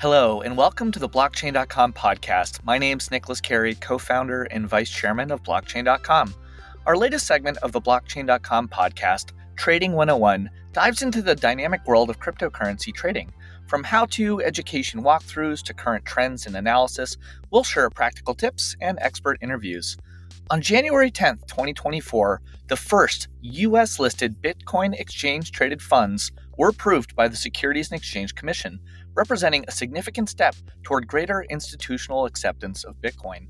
Hello, and welcome to the Blockchain.com podcast. My name's Nicolas Cary, co founder and vice chairman of Blockchain.com. Our latest segment of the Blockchain.com podcast, Trading 101, dives into the dynamic world of cryptocurrency trading. From how to education walkthroughs to current trends and analysis, we'll share practical tips and expert interviews. On January 10th, 2024, the first US listed Bitcoin exchange traded funds were approved by the Securities and Exchange Commission, representing a significant step toward greater institutional acceptance of Bitcoin.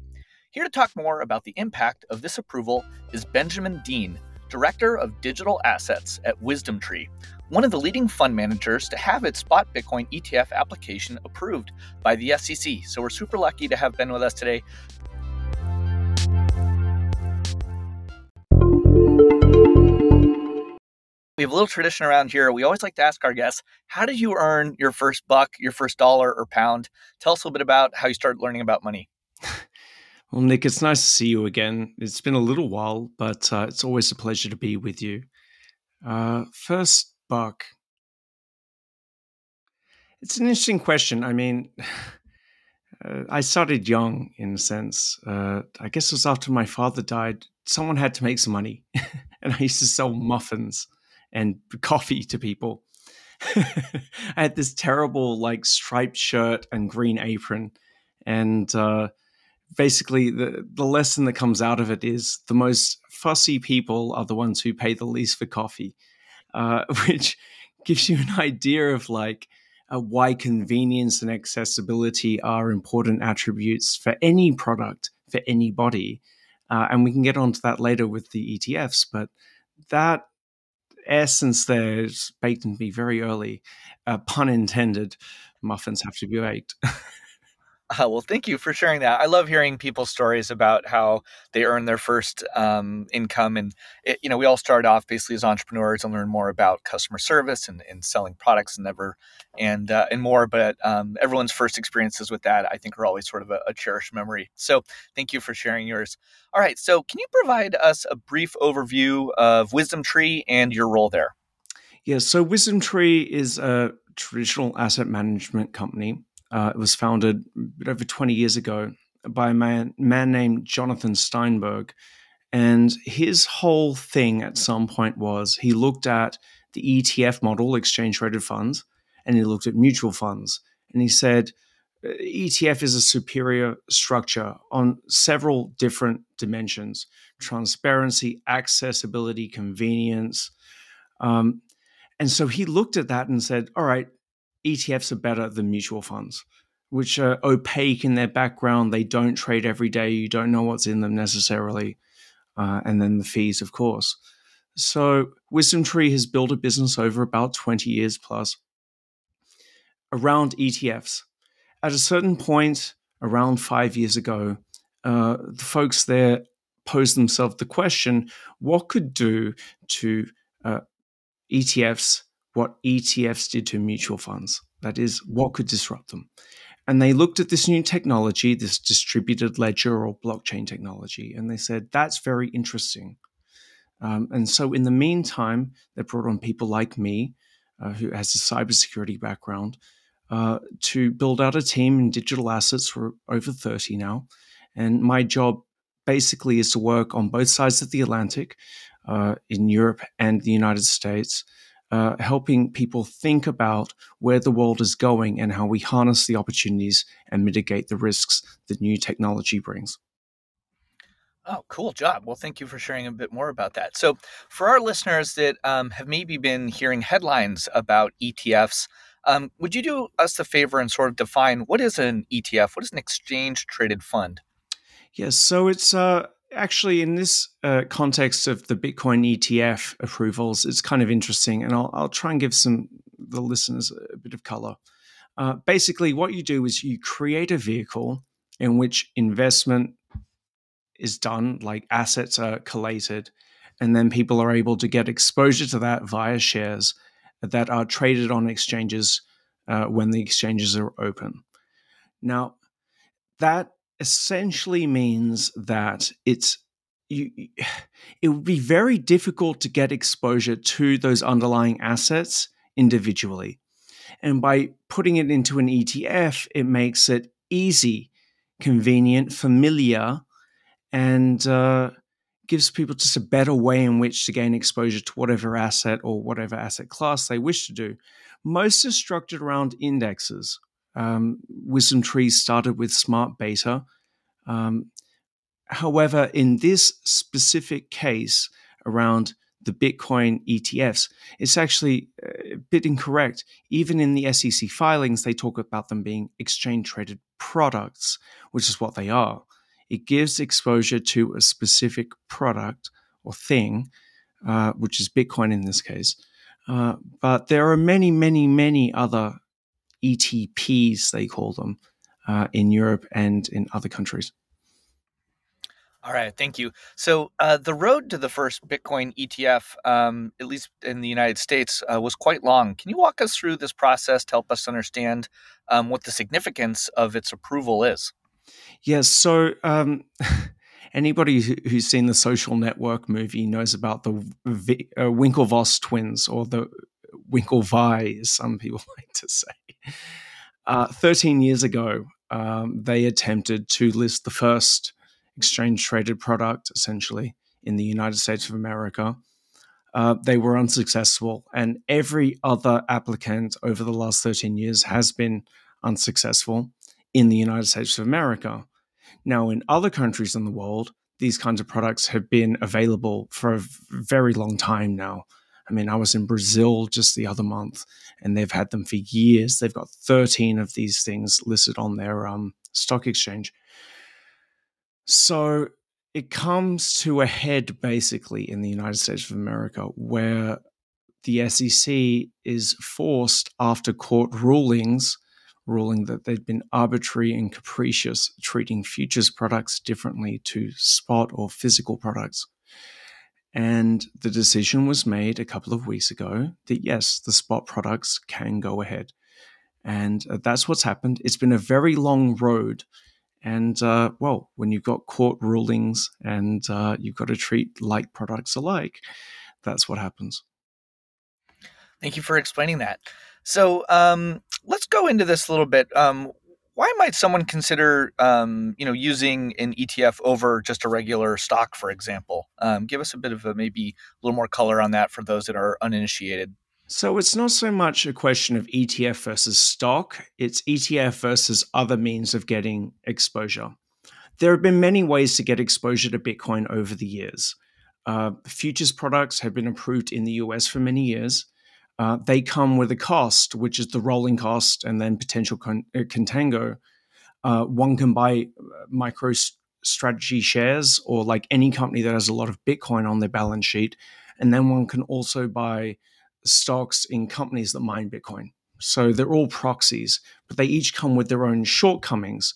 Here to talk more about the impact of this approval is Benjamin Dean, Director of Digital Assets at WisdomTree, one of the leading fund managers to have its spot Bitcoin ETF application approved by the SEC. So we're super lucky to have Ben with us today. We have a little tradition around here. We always like to ask our guests, how did you earn your first buck, your first dollar or pound? Tell us a little bit about how you started learning about money. Well, Nick, it's nice to see you again. It's been a little while, but uh, it's always a pleasure to be with you. Uh, first buck. It's an interesting question. I mean, uh, I started young in a sense. Uh, I guess it was after my father died. Someone had to make some money, and I used to sell muffins and coffee to people. I had this terrible, like, striped shirt and green apron, and uh, basically the the lesson that comes out of it is the most fussy people are the ones who pay the least for coffee, uh, which gives you an idea of like uh, why convenience and accessibility are important attributes for any product for anybody. Uh, and we can get onto that later with the ETFs, but that essence there is baked me very early. Uh, pun intended. Muffins have to be baked. Uh, well, thank you for sharing that. I love hearing people's stories about how they earn their first um, income. And, it, you know, we all start off basically as entrepreneurs and learn more about customer service and, and selling products and ever and, uh, and more. But um, everyone's first experiences with that, I think, are always sort of a, a, cherished memory. So thank you for sharing yours. All right. So, can you provide us a brief overview of WisdomTree and your role there? Yeah. So, WisdomTree is a traditional asset management company uh, it was founded over 20 years ago by a man, man named Jonathan Steinberg. And his whole thing at some point was he looked at the ETF model, exchange traded funds, and he looked at mutual funds. And he said, ETF is a superior structure on several different dimensions transparency, accessibility, convenience. Um, and so he looked at that and said, all right, ETFs are better than mutual funds, which are opaque in their background. They don't trade every day. You don't know what's in them necessarily. Uh, and then the fees, of course. So WisdomTree has built a business over about 20 years plus around ETFs. At a certain point, around five years ago, uh, the folks there posed themselves the question what could do to uh, ETFs what ETFs did to mutual funds. That is, what could disrupt them. And they looked at this new technology, this distributed ledger or blockchain technology, and they said, that's very interesting. Um, and so, in the meantime, they brought on people like me, uh, who has a cybersecurity background, uh, to build out a team in digital assets for over 30 now. And my job basically is to work on both sides of the Atlantic, uh, in Europe and the United States, uh, helping people think about where the world is going and how we harness the opportunities and mitigate the risks that new technology brings. Oh, cool job. Well, thank you for sharing a bit more about that. So, for our listeners that um, have maybe been hearing headlines about ETFs, um, would you do us the favor and sort of define what is an ETF? What is an exchange traded fund? Yes, so it's uh, actually, in this uh, context of the Bitcoin ETF approvals, it's kind of interesting, and I'll, I'll try and give some the listeners a bit of color. Uh, basically, what you do is you create a vehicle in which investment is done, like assets are collated, and then people are able to get exposure to that via shares that are traded on exchanges uh, when the exchanges are open. Now, that essentially means that it's you, it would be very difficult to get exposure to those underlying assets individually. And by putting it into an ETF, it makes it easy, convenient, familiar, and uh, gives people just a better way in which to gain exposure to whatever asset or whatever asset class they wish to do. Most are structured around indexes. Um, WisdomTree started with Smart Beta. Um, however, in this specific case around the Bitcoin ETFs, it's actually a bit incorrect. Even in the SEC filings, they talk about them being exchange traded products, which is what they are. It gives exposure to a specific product or thing, uh, which is Bitcoin in this case. Uh, but there are many, many, many other ETPs, they call them, uh, in Europe and in other countries. All right, thank you. So uh, the road to the first Bitcoin ETF, um, at least in the United States, uh, was quite long. Can you walk us through this process to help us understand um, what the significance of its approval is? Yes. So um, anybody who's seen the Social Network movie knows about the v- uh, Winklevoss twins or the Winklevi, as some people like to say. Uh, 13 years ago, um, they attempted to list the first exchange traded product, essentially, in the United States of America. Uh, they were unsuccessful, and every other applicant over the last 13 years has been unsuccessful in the United States of America. Now, in other countries in the world, these kinds of products have been available for a very long time now. I mean, I was in Brazil just the other month, and they've had them for years. They've got 13 of these things listed on their um, stock exchange. So it comes to a head basically in the United States of America where the SEC is forced after court rulings ruling that they'd been arbitrary and capricious, treating futures products differently to spot or physical products. And the decision was made a couple of weeks ago that yes, the spot products can go ahead. And uh, that's what's happened. It's been a very long road. And uh, well, when you've got court rulings and uh, you've got to treat like products alike, that's what happens. Thank you for explaining that. So um, let's go into this a little bit. Um, why might someone consider, um, you know, using an ETF over just a regular stock, for example? Um, give us a bit of a maybe a little more color on that for those that are uninitiated. So it's not so much a question of ETF versus stock; it's ETF versus other means of getting exposure. There have been many ways to get exposure to Bitcoin over the years. Uh, futures products have been approved in the US for many years uh, they come with a cost, which is the rolling cost and then potential con- uh, contango. Uh, one can buy uh, micro strategy shares or like any company that has a lot of Bitcoin on their balance sheet. And then one can also buy stocks in companies that mine Bitcoin. So they're all proxies, but they each come with their own shortcomings.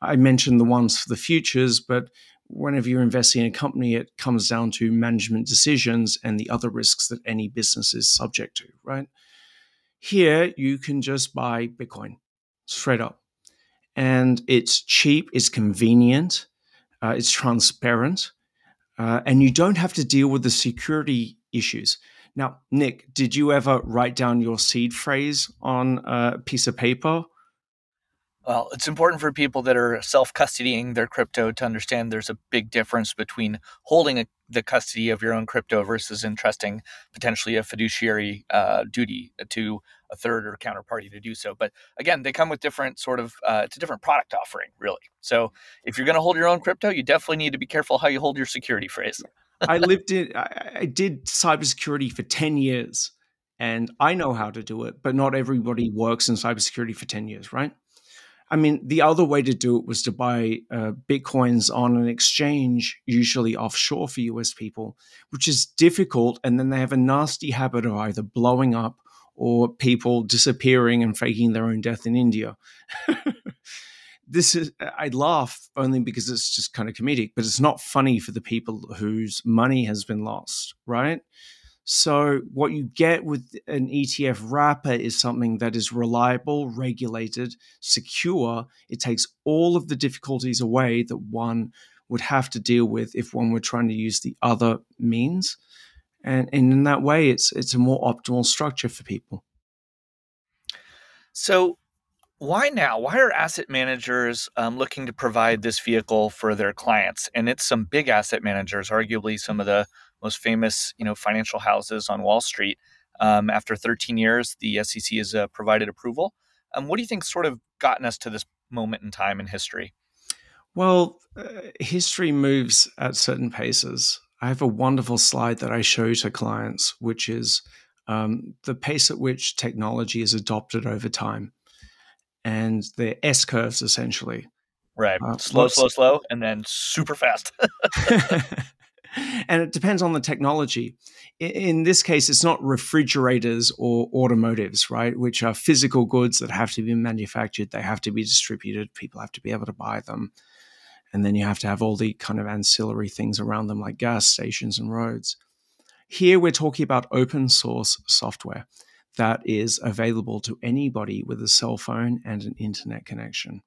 I mentioned the ones for the futures, but whenever you're investing in a company, it comes down to management decisions and the other risks that any business is subject to, right? Here, you can just buy Bitcoin straight up. And it's cheap, it's convenient, uh, it's transparent, uh, and you don't have to deal with the security issues. Now, Nick, did you ever write down your seed phrase on a piece of paper well, it's important for people that are self custodying their crypto to understand there's a big difference between holding a, the custody of your own crypto versus entrusting potentially a fiduciary uh, duty to a third or counterparty to do so. But again, they come with different sort of, uh, it's a different product offering, really. So if you're going to hold your own crypto, you definitely need to be careful how you hold your security phrase. I lived in, I, I did cybersecurity for 10 years and I know how to do it, but not everybody works in cybersecurity for 10 years, right? I mean, the other way to do it was to buy uh, bitcoins on an exchange, usually offshore for US people, which is difficult. And then they have a nasty habit of either blowing up or people disappearing and faking their own death in India. this is, I laugh only because it's just kind of comedic, but it's not funny for the people whose money has been lost, right? So, what you get with an ETF wrapper is something that is reliable, regulated, secure. It takes all of the difficulties away that one would have to deal with if one were trying to use the other means. And, and in that way, it's, it's a more optimal structure for people. So, why now? Why are asset managers um, looking to provide this vehicle for their clients? And it's some big asset managers, arguably some of the most famous, you know, financial houses on Wall Street. Um, after 13 years, the SEC has uh, provided approval. Um, what do you think sort of gotten us to this moment in time in history? Well, uh, history moves at certain paces. I have a wonderful slide that I show to clients, which is um, the pace at which technology is adopted over time and the S curves essentially. Right. Uh, slow, slow, slow, and then super fast. and it depends on the technology. In this case, it's not refrigerators or automotives, right? Which are physical goods that have to be manufactured, they have to be distributed, people have to be able to buy them. And then you have to have all the kind of ancillary things around them, like gas stations and roads. Here, we're talking about open source software that is available to anybody with a cell phone and an internet connection.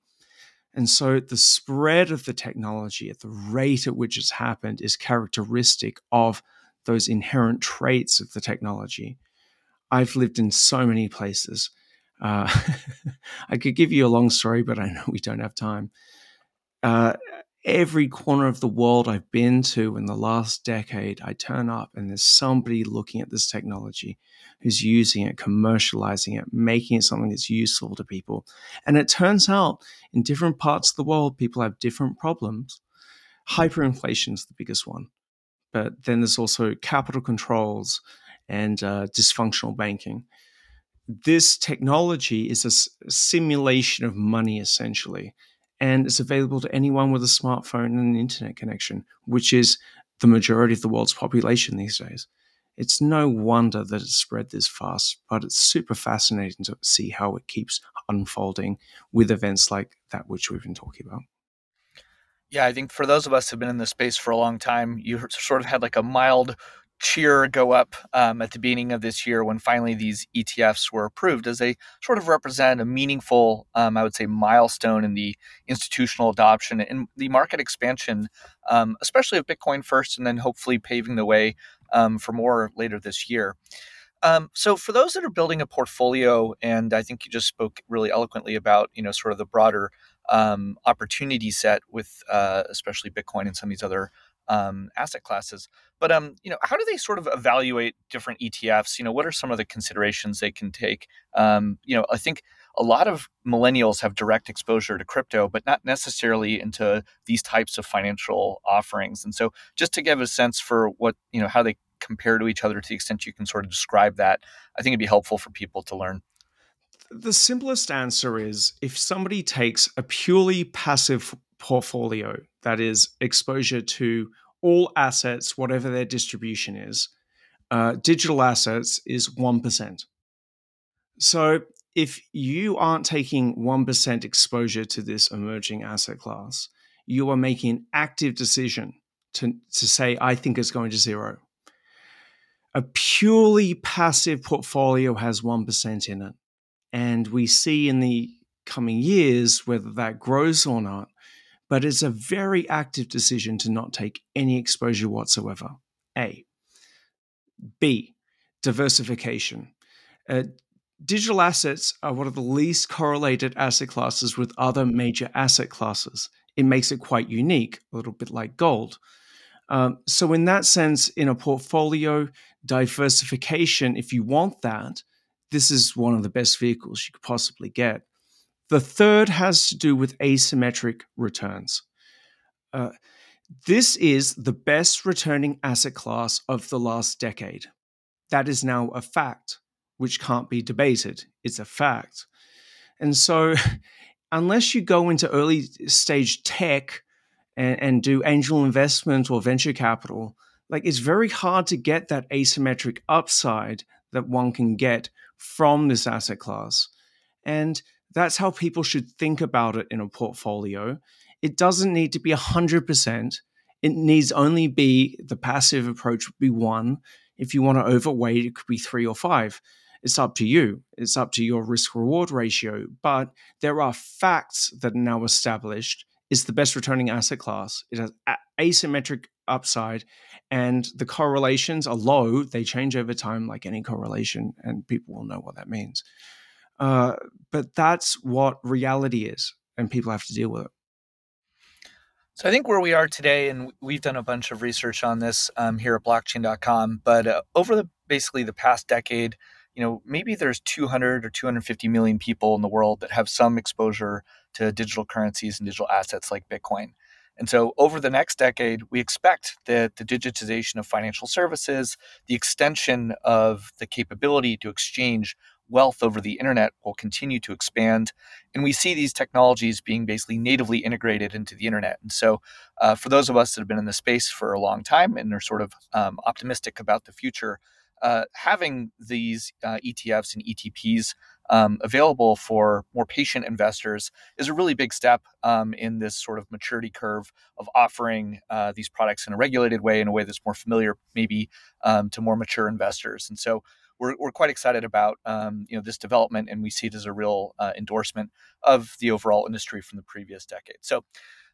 And so the spread of the technology at the rate at which it's happened is characteristic of those inherent traits of the technology. I've lived in so many places. Uh, I could give you a long story, but I know we don't have time. Uh, every corner of the world I've been to in the last decade, I turn up and there's somebody looking at this technology who's using it, commercializing it, making it something that's useful to people. And it turns out in different parts of the world, people have different problems. Hyperinflation is the biggest one. But then there's also capital controls and uh, dysfunctional banking. This technology is a simulation of money, essentially and it's available to anyone with a smartphone and an internet connection, which is the majority of the world's population these days. It's no wonder that it's spread this fast, but it's super fascinating to see how it keeps unfolding with events like that which we've been talking about. Yeah, I think for those of us who've been in this space for a long time, you sort of had like a mild cheer go up um, at the beginning of this year when finally these ETFs were approved, as they sort of represent a meaningful, um, I would say, milestone in the institutional adoption and the market expansion, um, especially of Bitcoin first, and then hopefully paving the way um, for more later this year. Um, so, for those that are building a portfolio, and I think you just spoke really eloquently about, you know, sort of the broader um, opportunity set with, uh, especially Bitcoin and some of these other um, asset classes. But um, you know, how do they sort of evaluate different ETFs? You know, what are some of the considerations they can take? Um, you know, I think a lot of millennials have direct exposure to crypto, but not necessarily into these types of financial offerings. And so, just to give a sense for what you know, how they compare to each other to the extent you can sort of describe that, I think it'd be helpful for people to learn. The simplest answer is if somebody takes a purely passive portfolio that is exposure to all assets, whatever their distribution is. Uh, digital assets is 1%. So if you aren't taking 1% exposure to this emerging asset class, you are making an active decision to, to say, I think it's going to zero. A purely passive portfolio has 1% in it. And we see in the coming years whether that grows or not but it's a very active decision to not take any exposure whatsoever. A. B. Diversification. Uh, digital assets are one of the least correlated asset classes with other major asset classes. It makes it quite unique, a little bit like gold. Um, so, in that sense, in a portfolio diversification, if you want that, this is one of the best vehicles you could possibly get. The third has to do with asymmetric returns. Uh, this is the best returning asset class of the last decade. That is now a fact, which can't be debated. It's a fact. And so, unless you go into early stage tech and, and do angel investment or venture capital, like it's very hard to get that asymmetric upside that one can get from this asset class. And that's how people should think about it in a portfolio. It doesn't need to be 100%. It needs only be the passive approach would be one. If you want to overweight, it could be three or five. It's up to you. It's up to your risk reward ratio. But there are facts that are now established. It's the best returning asset class. It has asymmetric upside and the correlations are low. They change over time, like any correlation, and people will know what that means. Uh, but that's what reality is, and people have to deal with it. So I think where we are today, and we've done a bunch of research on this um, here at blockchain.com, but uh, over the basically the past decade, you know, maybe there's 200 or 250 million people in the world that have some exposure to digital currencies and digital assets like Bitcoin. And so, over the next decade, we expect that the digitization of financial services, the extension of the capability to exchange wealth over the internet will continue to expand. And we see these technologies being basically natively integrated into the internet. And so, uh, for those of us that have been in the space for a long time and are sort of um, optimistic about the future, uh, having these uh, ETFs and ETPs um, available for more patient investors is a really big step um, in this sort of maturity curve of offering uh, these products in a regulated way, in a way that's more familiar, maybe um, to more mature investors. And so we're, we're quite excited about um, you know this development, and we see it as a real uh, endorsement of the overall industry from the previous decade. So.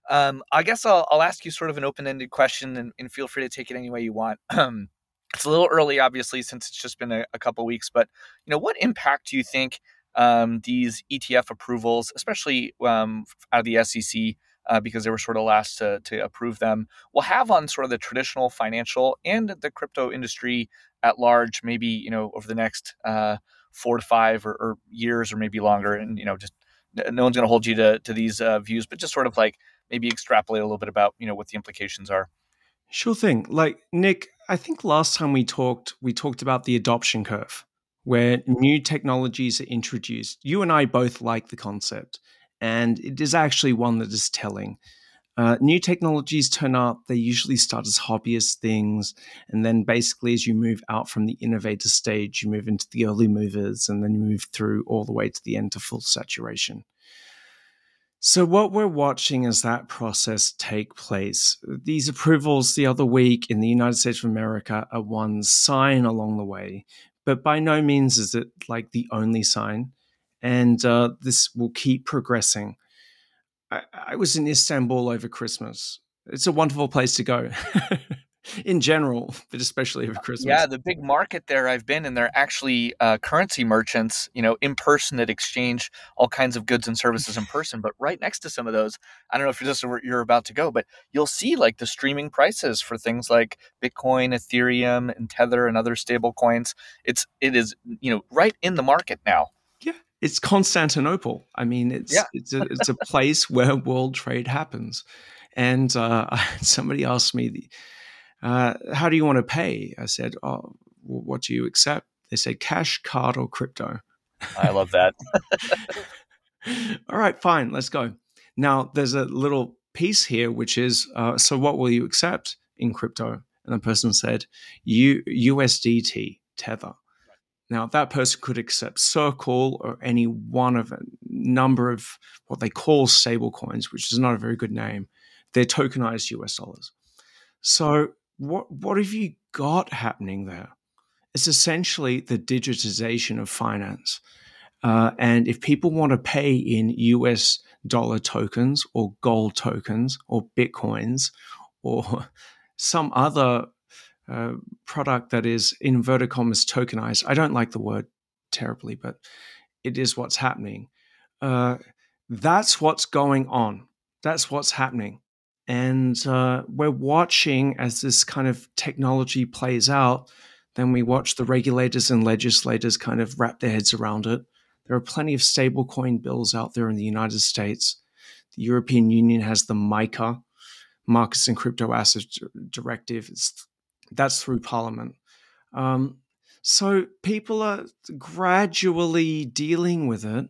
Um, I guess I'll, I'll, ask you sort of an open-ended question, and, and feel free to take it any way you want. it's a little early, obviously, since it's just been a, a couple weeks. But you know, what impact do you think um, these ETF approvals, especially um, out of the SEC, uh, because they were sort of last to, to approve them, will have on sort of the traditional financial and the crypto industry at large? Maybe you know over the next uh, four to five or, or, years, or maybe longer. And you know, just no one's going to hold you to to these uh, views, but just sort of like maybe extrapolate a little bit about you know what the implications are. Sure thing. Like Nick, I think last time we talked, we talked about the adoption curve where new technologies are introduced. You and I both like the concept, and it is actually one that is telling. Uh, new technologies turn up, they usually start as hobbyist things. And then basically, as you move out from the innovator stage, you move into the early movers and then you move through all the way to the end to full saturation. So, what we're watching is that process take place. These approvals the other week in the United States of America are one sign along the way, but by no means is it like the only sign. And uh, this will keep progressing. I, I was in Istanbul over Christmas. It's a wonderful place to go. in general, but especially over Christmas. Yeah, the big market there I've been, and they're actually uh, currency merchants, you know, in person that exchange all kinds of goods and services in person. But right next to some of those, I don't know if you're just where you're about to go, but you'll see like the streaming prices for things like Bitcoin, Ethereum, and Tether, and other stable coins. It's it is you know right in the market now. It's Constantinople. I mean, it's yeah. it's a, it's a place where world trade happens. And uh, somebody asked me uh, how do you want to pay? I said, oh, what do you accept? They said cash, card, or crypto. I love that. All right, fine, let's go. Now, there's a little piece here, which is uh, so what will you accept in crypto? And the person said, U- USDT, Tether. Now, that person could accept Circle or any one of a number of what they call stable coins, which is not a very good name. They're tokenized US dollars. So what what have you got happening there? It's essentially the digitization of finance. Uh, and if people want to pay in US dollar tokens or gold tokens or bitcoins or some other product that is inverted commas tokenized, I don't like the word terribly, but it is what's happening. Uh, that's what's going on. That's what's happening. And uh, we're watching as this kind of technology plays out. Then we watch the regulators and legislators kind of wrap their heads around it. There are plenty of stablecoin bills out there in the United States. The European Union has the MiCA, Markets and Crypto Assets Directive. It's, that's through Parliament. Um, so people are gradually dealing with it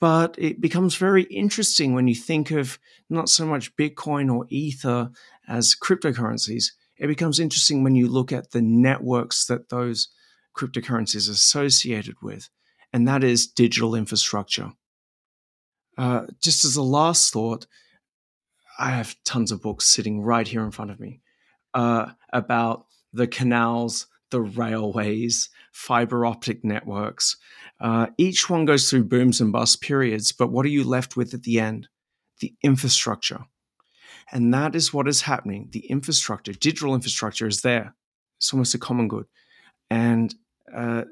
but it becomes very interesting when you think of not so much Bitcoin or Ether as cryptocurrencies. It becomes interesting when you look at the networks that those cryptocurrencies are associated with, and that is digital infrastructure. Uh, just as a last thought, I have tons of books sitting right here in front of me uh, about the canals, the railways, fiber optic networks. Uh, each one goes through booms and bust periods, but what are you left with at the end? The infrastructure. And that is what is happening. The infrastructure, digital infrastructure is there. It's almost a common good. And uh,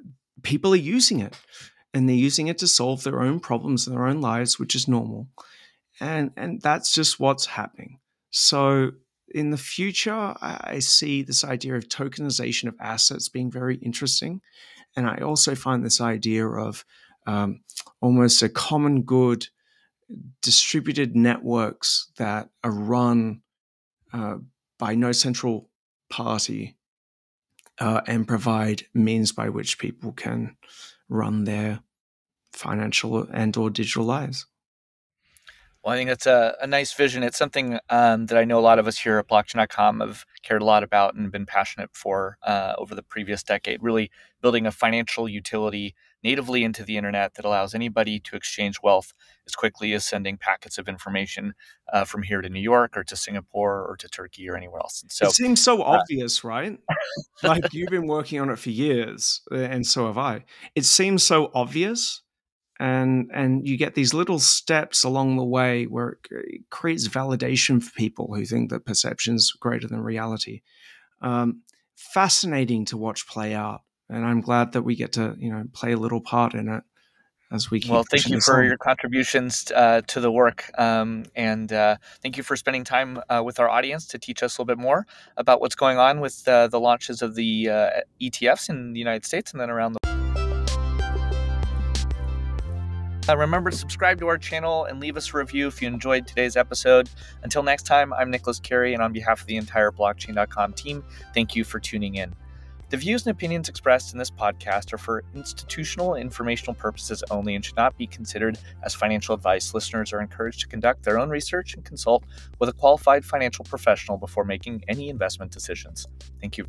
people are using it. and they're using it to solve their own problems in their own lives, which is normal. And and that's just what's happening. So in the future, I see this idea of tokenization of assets being very interesting. And I also find this idea of um, almost a common good distributed networks that are run uh, by no central party uh, and provide means by which people can run their financial and or digital lives. Well, I think that's a, a nice vision. It's something um, that I know a lot of us here at blockchain.com have cared a lot about and been passionate for uh, over the previous decade, really building a financial utility natively into the internet that allows anybody to exchange wealth as quickly as sending packets of information uh, from here to New York or to Singapore or to Turkey or anywhere else. And so it seems so uh, obvious, right? like you've been working on it for years, and so have I. It seems so obvious and and you get these little steps along the way where it creates validation for people who think that perception's greater than reality. Um, fascinating to watch play out, and I'm glad that we get to you know play a little part in it as we keep. Well, thank you for on. your contributions uh, to the work, um, and uh, thank you for spending time uh, with our audience to teach us a little bit more about what's going on with uh, the launches of the uh, ETFs in the United States and then around the. Uh, remember to subscribe to our channel and leave us a review if you enjoyed today's episode. Until next time, I'm Nicolas Cary, and on behalf of the entire blockchain.com team, thank you for tuning in. The views and opinions expressed in this podcast are for institutional and informational purposes only and should not be considered as financial advice. Listeners are encouraged to conduct their own research and consult with a qualified financial professional before making any investment decisions. Thank you.